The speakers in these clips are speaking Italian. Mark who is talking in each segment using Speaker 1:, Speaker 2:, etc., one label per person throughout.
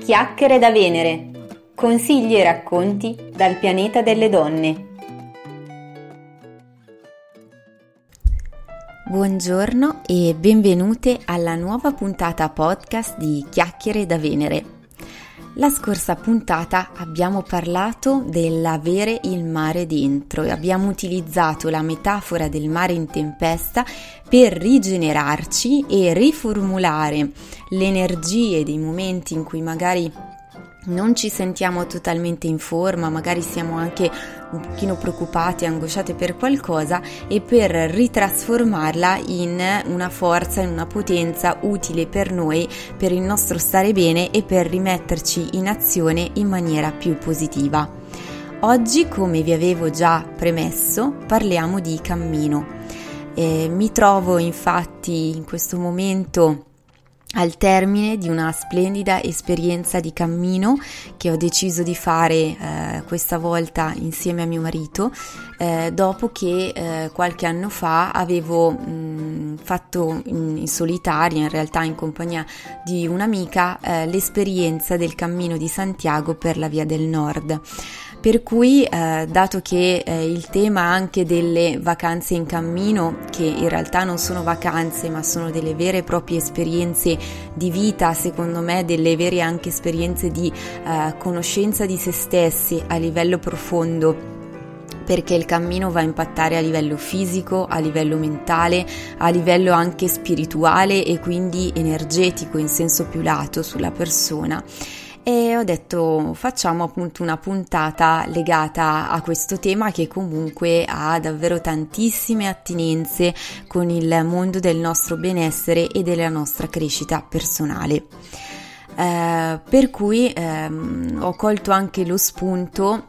Speaker 1: Chiacchiere da Venere. Consigli e racconti dal pianeta delle donne. Buongiorno e benvenute alla nuova puntata podcast di Chiacchiere da Venere. La scorsa puntata abbiamo parlato dell'avere il mare dentro e abbiamo utilizzato la metafora del mare in tempesta per rigenerarci e riformulare le energie dei momenti in cui magari non ci sentiamo totalmente in forma, magari siamo anche un pochino preoccupati, angosciate per qualcosa e per ritrasformarla in una forza, in una potenza utile per noi, per il nostro stare bene e per rimetterci in azione in maniera più positiva. Oggi, come vi avevo già premesso, parliamo di cammino. Eh, mi trovo infatti in questo momento al termine di una splendida esperienza di cammino che ho deciso di fare eh, questa volta insieme a mio marito, eh, dopo che eh, qualche anno fa avevo mh, fatto in, in, solitaria, in realtà in compagnia di un'amica, eh, l'esperienza del cammino di Santiago per la Via del Nord. Per cui, eh, dato che eh, il tema anche delle vacanze in cammino, che in realtà non sono vacanze ma sono delle vere e proprie esperienze di vita, secondo me delle vere anche esperienze di eh, conoscenza di se stessi a livello profondo, perché il cammino va a impattare a livello fisico, a livello mentale, a livello anche spirituale e quindi energetico in senso più lato sulla persona e ho detto facciamo appunto una puntata legata a questo tema che comunque ha davvero tantissime attinenze con il mondo del nostro benessere e della nostra crescita personale. Eh, per cui ehm, ho colto anche lo spunto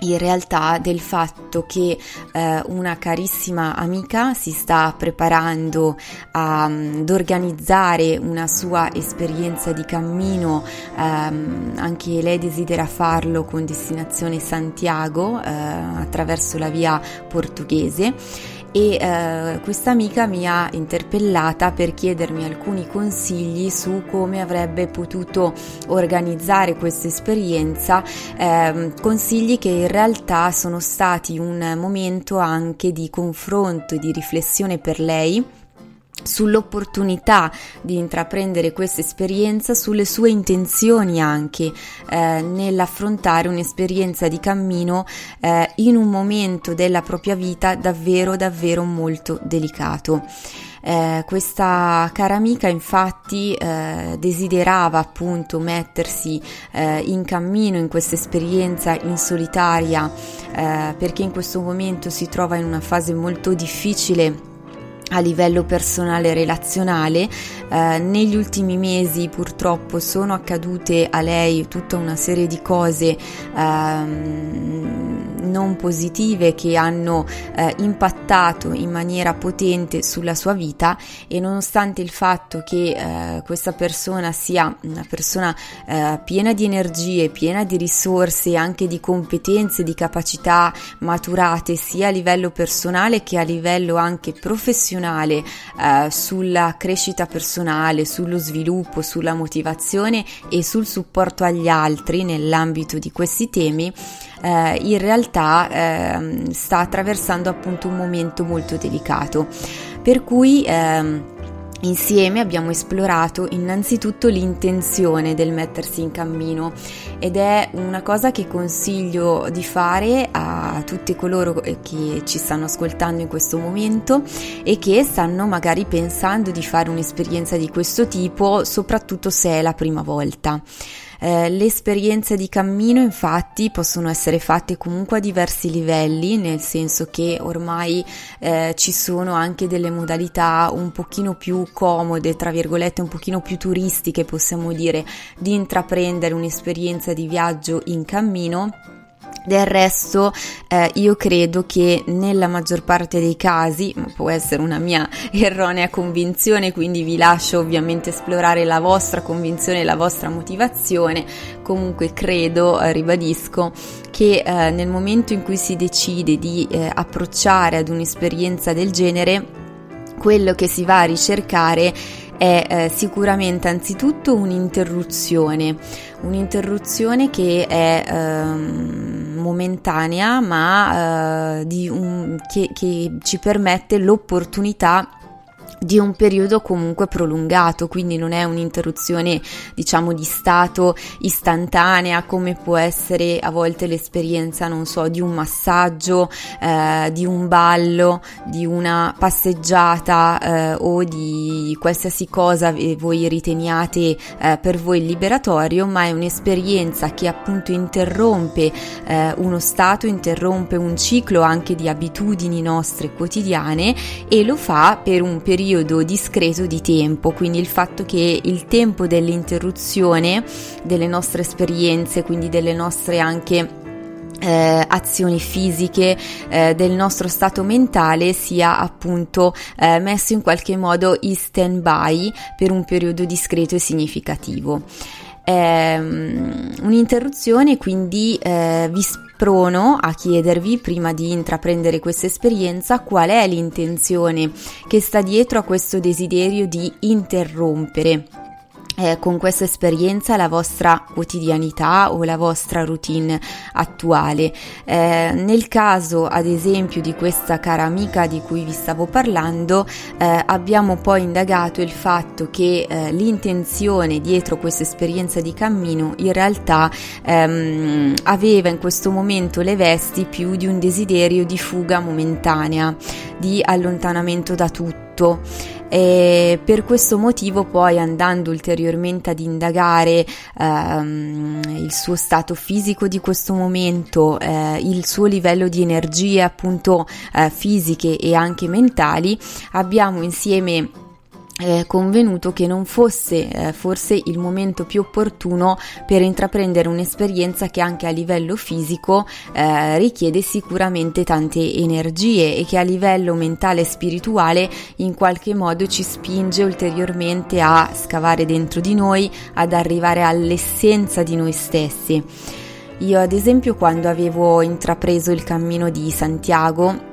Speaker 1: in realtà del fatto che eh, una carissima amica si sta preparando a, ad organizzare una sua esperienza di cammino, ehm, anche lei desidera farlo con destinazione Santiago eh, attraverso la via portoghese e eh, questa amica mi ha interpellata per chiedermi alcuni consigli su come avrebbe potuto organizzare questa esperienza, eh, consigli che in realtà sono stati un momento anche di confronto e di riflessione per lei sull'opportunità di intraprendere questa esperienza, sulle sue intenzioni anche eh, nell'affrontare un'esperienza di cammino eh, in un momento della propria vita davvero davvero molto delicato. Eh, questa cara amica infatti eh, desiderava appunto mettersi eh, in cammino in questa esperienza in solitaria eh, perché in questo momento si trova in una fase molto difficile a livello personale e relazionale. Eh, negli ultimi mesi purtroppo sono accadute a lei tutta una serie di cose ehm, non positive che hanno eh, impattato in maniera potente sulla sua vita e nonostante il fatto che eh, questa persona sia una persona eh, piena di energie, piena di risorse, anche di competenze, di capacità maturate sia a livello personale che a livello anche professionale eh, sulla crescita personale, sullo sviluppo, sulla motivazione e sul supporto agli altri nell'ambito di questi temi, eh, in realtà eh, sta attraversando appunto un momento molto delicato. Per cui ehm, Insieme abbiamo esplorato innanzitutto l'intenzione del mettersi in cammino ed è una cosa che consiglio di fare a tutti coloro che ci stanno ascoltando in questo momento e che stanno magari pensando di fare un'esperienza di questo tipo, soprattutto se è la prima volta. Eh, le esperienze di cammino infatti possono essere fatte comunque a diversi livelli, nel senso che ormai eh, ci sono anche delle modalità un pochino più comode, tra virgolette un pochino più turistiche possiamo dire, di intraprendere un'esperienza di viaggio in cammino del resto eh, io credo che nella maggior parte dei casi, può essere una mia erronea convinzione, quindi vi lascio ovviamente esplorare la vostra convinzione e la vostra motivazione, comunque credo, eh, ribadisco, che eh, nel momento in cui si decide di eh, approcciare ad un'esperienza del genere, quello che si va a ricercare è eh, sicuramente anzitutto un'interruzione, un'interruzione che è ehm, momentanea ma eh, un, che, che ci permette l'opportunità di un periodo comunque prolungato, quindi non è un'interruzione diciamo di stato istantanea come può essere a volte l'esperienza, non so, di un massaggio, eh, di un ballo, di una passeggiata eh, o di qualsiasi cosa voi riteniate eh, per voi liberatorio, ma è un'esperienza che appunto interrompe eh, uno stato, interrompe un ciclo anche di abitudini nostre quotidiane e lo fa per un periodo periodo discreto di tempo, quindi il fatto che il tempo dell'interruzione delle nostre esperienze, quindi delle nostre anche eh, azioni fisiche eh, del nostro stato mentale sia appunto eh, messo in qualche modo in stand by per un periodo discreto e significativo. Ehm, un'interruzione quindi eh, vi prono a chiedervi, prima di intraprendere questa esperienza, qual è l'intenzione che sta dietro a questo desiderio di interrompere eh, con questa esperienza la vostra quotidianità o la vostra routine attuale. Eh, nel caso, ad esempio, di questa cara amica di cui vi stavo parlando, eh, abbiamo poi indagato il fatto che eh, l'intenzione dietro questa esperienza di cammino in realtà ehm, aveva in questo momento le vesti più di un desiderio di fuga momentanea, di allontanamento da tutto e per questo motivo poi andando ulteriormente ad indagare ehm, il suo stato fisico di questo momento, eh, il suo livello di energie appunto eh, fisiche e anche mentali, abbiamo insieme eh, convenuto che non fosse eh, forse il momento più opportuno per intraprendere un'esperienza che anche a livello fisico eh, richiede sicuramente tante energie e che a livello mentale e spirituale in qualche modo ci spinge ulteriormente a scavare dentro di noi, ad arrivare all'essenza di noi stessi. Io ad esempio quando avevo intrapreso il cammino di Santiago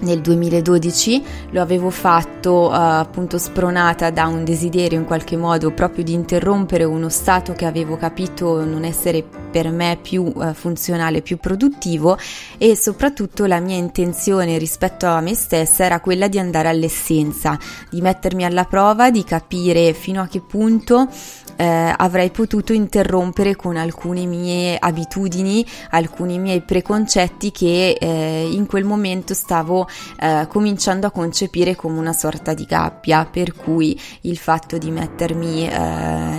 Speaker 1: nel 2012 lo avevo fatto uh, appunto spronata da un desiderio in qualche modo proprio di interrompere uno stato che avevo capito non essere per me più uh, funzionale, più produttivo e soprattutto la mia intenzione rispetto a me stessa era quella di andare all'essenza, di mettermi alla prova, di capire fino a che punto eh, avrei potuto interrompere con alcune mie abitudini, alcuni miei preconcetti che eh, in quel momento stavo eh, cominciando a concepire come una sorta di gabbia, per cui il fatto di mettermi eh,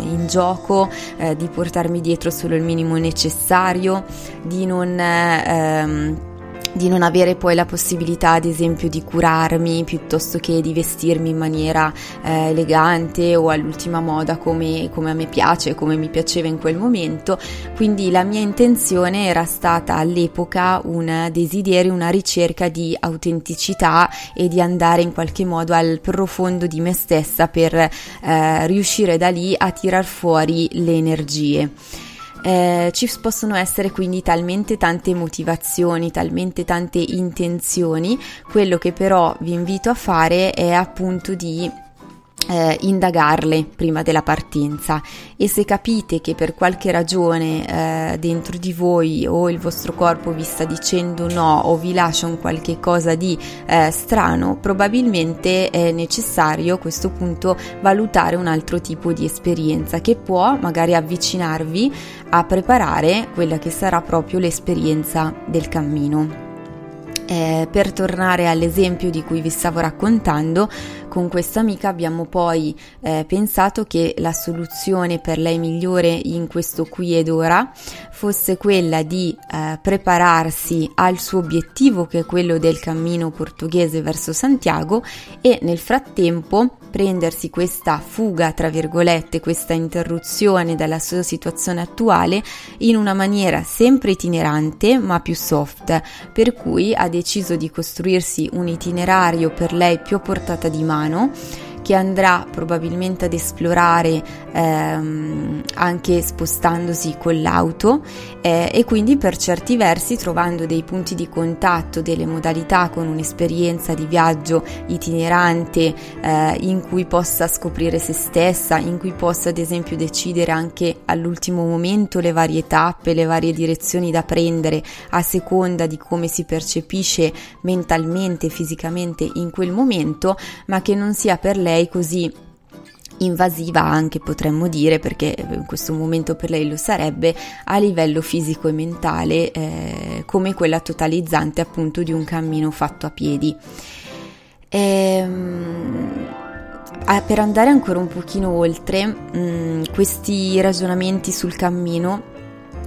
Speaker 1: in gioco, eh, di portarmi dietro solo il minimo necessario, di non ehm, di non avere poi la possibilità ad esempio di curarmi piuttosto che di vestirmi in maniera eh, elegante o all'ultima moda come, come, a me piace, come mi piaceva in quel momento. Quindi la mia intenzione era stata all'epoca un desiderio, una ricerca di autenticità e di andare in qualche modo al profondo di me stessa per eh, riuscire da lì a tirar fuori le energie. Eh, ci possono essere quindi talmente tante motivazioni, talmente tante intenzioni, quello che però vi invito a fare è appunto di eh, indagarle prima della partenza e se capite che per qualche ragione eh, dentro di voi o il vostro corpo vi sta dicendo no o vi lascia un qualche cosa di eh, strano, probabilmente è necessario a questo punto valutare un altro tipo di esperienza che può magari avvicinarvi a preparare quella che sarà proprio l'esperienza del cammino. Eh, per tornare all'esempio di cui vi stavo raccontando, con questa amica abbiamo poi eh, pensato che la soluzione per lei migliore in questo qui ed ora fosse quella di eh, prepararsi al suo obiettivo che è quello del cammino portoghese verso Santiago e nel frattempo prendersi questa fuga, tra virgolette, questa interruzione dalla sua situazione attuale in una maniera sempre itinerante ma più soft, per cui ha deciso di costruirsi un itinerario per lei più a portata di mano umano che andrà probabilmente ad esplorare ehm, anche spostandosi con l'auto eh, e quindi per certi versi trovando dei punti di contatto, delle modalità con un'esperienza di viaggio itinerante eh, in cui possa scoprire se stessa, in cui possa ad esempio decidere anche all'ultimo momento le varie tappe, le varie direzioni da prendere a seconda di come si percepisce mentalmente, fisicamente in quel momento, ma che non sia per lei così invasiva anche potremmo dire perché in questo momento per lei lo sarebbe a livello fisico e mentale eh, come quella totalizzante appunto di un cammino fatto a piedi. Ehm, per andare ancora un pochino oltre mh, mm, questi ragionamenti sul cammino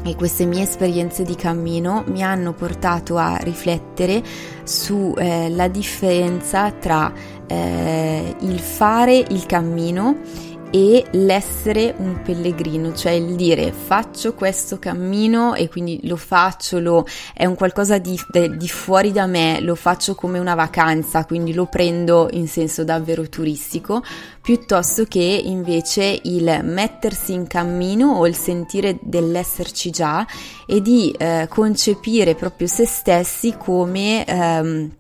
Speaker 1: e queste mie esperienze di cammino mi hanno portato a riflettere sulla eh, differenza tra eh, il fare il cammino e l'essere un pellegrino, cioè il dire faccio questo cammino e quindi lo faccio, lo, è un qualcosa di, di, fuori da me, lo faccio come una vacanza, quindi lo prendo in senso davvero turistico, piuttosto che invece il mettersi in cammino o il sentire dell'esserci già e di eh, concepire proprio se stessi come... Ehm,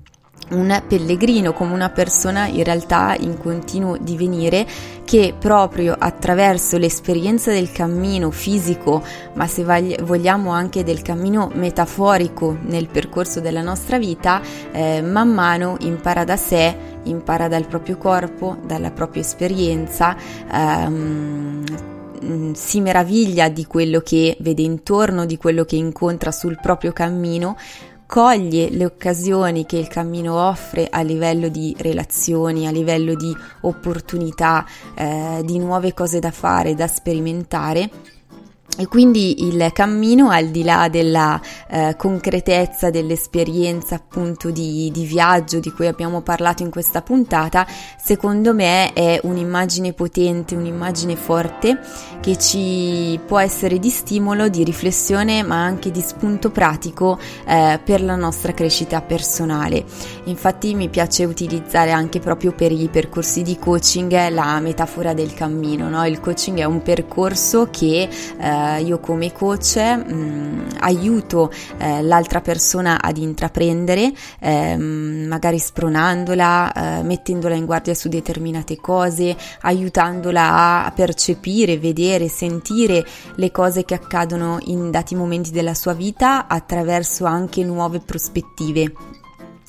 Speaker 1: un pellegrino, come una persona in realtà in continuo divenire che proprio attraverso l'esperienza del cammino fisico, ma se vogliamo anche del cammino metaforico nel percorso della nostra vita, eh, man mano impara da sé, impara dal proprio corpo, dalla propria esperienza. Ehm, si meraviglia di quello che vede intorno, di quello che incontra sul proprio cammino, coglie le occasioni che il cammino offre a livello di relazioni, a livello di opportunità, eh, di nuove cose da fare, da sperimentare e quindi il cammino, al di là della eh, concretezza dell'esperienza appunto di, di, viaggio di cui abbiamo parlato in questa puntata, secondo me è un'immagine potente, un'immagine forte che ci può essere di stimolo, di riflessione, ma anche di spunto pratico eh, per la nostra crescita personale. Infatti mi piace utilizzare anche proprio per i percorsi di coaching la metafora del cammino. No? Il coaching è un percorso che eh, eh, io come coach mh, mm, aiuto eh, l'altra persona ad intraprendere, eh, magari spronandola, eh, mettendola in guardia su determinate cose, aiutandola a percepire, vedere, sentire le cose che accadono in dati momenti della sua vita attraverso anche nuove prospettive.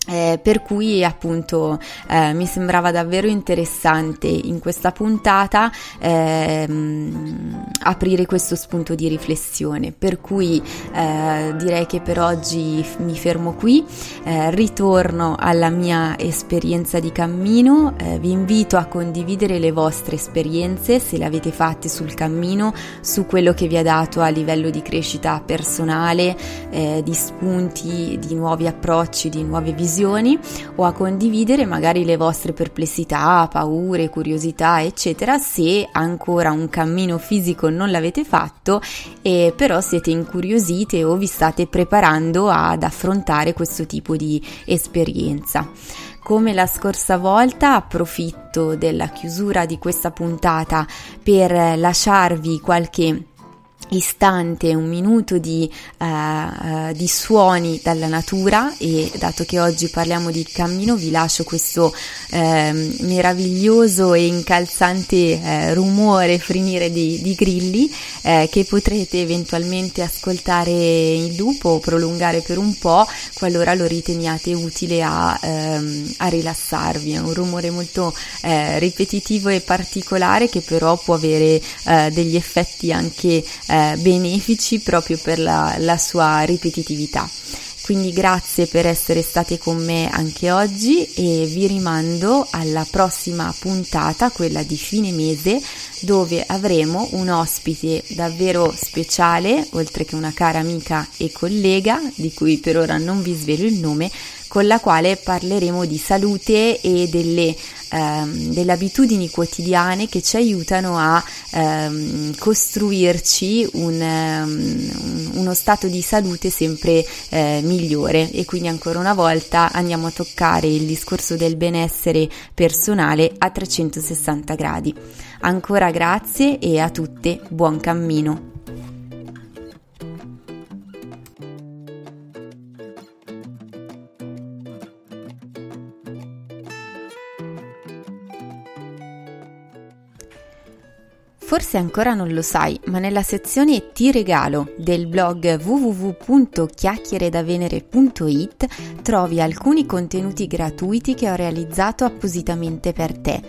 Speaker 1: Eh, per cui appunto eh, mi sembrava davvero interessante in questa puntata ehm, aprire questo spunto di riflessione. Per cui eh, direi che per oggi mi fermo qui. Eh, ritorno alla mia esperienza di cammino. Eh, vi invito a condividere le vostre esperienze se le avete fatte sul cammino su quello che vi ha dato a livello di crescita personale eh, di spunti di nuovi approcci di nuove visioni visioni o a condividere magari le vostre perplessità, paure, curiosità, eccetera, se ancora un cammino fisico non l'avete fatto e però siete incuriosite o vi state preparando ad affrontare questo tipo di esperienza. Come la scorsa volta approfitto della chiusura di questa puntata per lasciarvi qualche istante, un minuto di, uh, uh, di, suoni dalla natura e dato che oggi parliamo di cammino vi lascio questo uh, meraviglioso e incalzante eh, rumore frinire di, di grilli eh, che potrete eventualmente ascoltare in lupo o prolungare per un po' qualora lo riteniate utile a, ehm, a rilassarvi. È un rumore molto eh, ripetitivo e particolare che però può avere degli effetti anche eh, benefici proprio per la, la sua ripetitività. Quindi grazie per essere state con me anche oggi e vi rimando alla prossima puntata, quella di fine mese, dove avremo un ospite davvero speciale, oltre che una cara amica e collega, di cui per ora non vi svelo il nome, con la quale parleremo di salute e delle, ehm, delle abitudini quotidiane che ci aiutano a ehm, costruirci un, um, uno stato di salute sempre eh, migliore e quindi ancora una volta andiamo a toccare il discorso del benessere personale a 360 gradi. Ancora grazie e a tutte buon cammino. Forse ancora non lo sai, ma nella sezione Ti regalo del blog www.chiacchieredavenere.it trovi alcuni contenuti gratuiti che ho realizzato appositamente per te.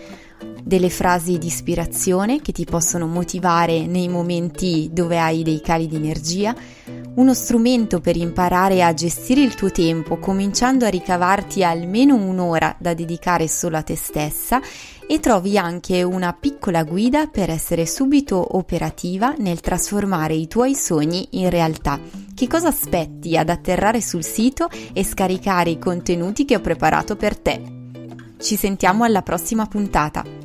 Speaker 1: Delle frasi di ispirazione che ti possono motivare nei momenti dove hai dei cali di energia, uno strumento per imparare a gestire il tuo tempo, cominciando a ricavarti almeno un'ora da dedicare solo a te stessa e trovi anche una piccola guida per essere subito operativa nel trasformare i tuoi sogni in realtà. Che cosa aspetti ad atterrare sul sito e scaricare i contenuti che ho preparato per te? Ci sentiamo alla prossima puntata.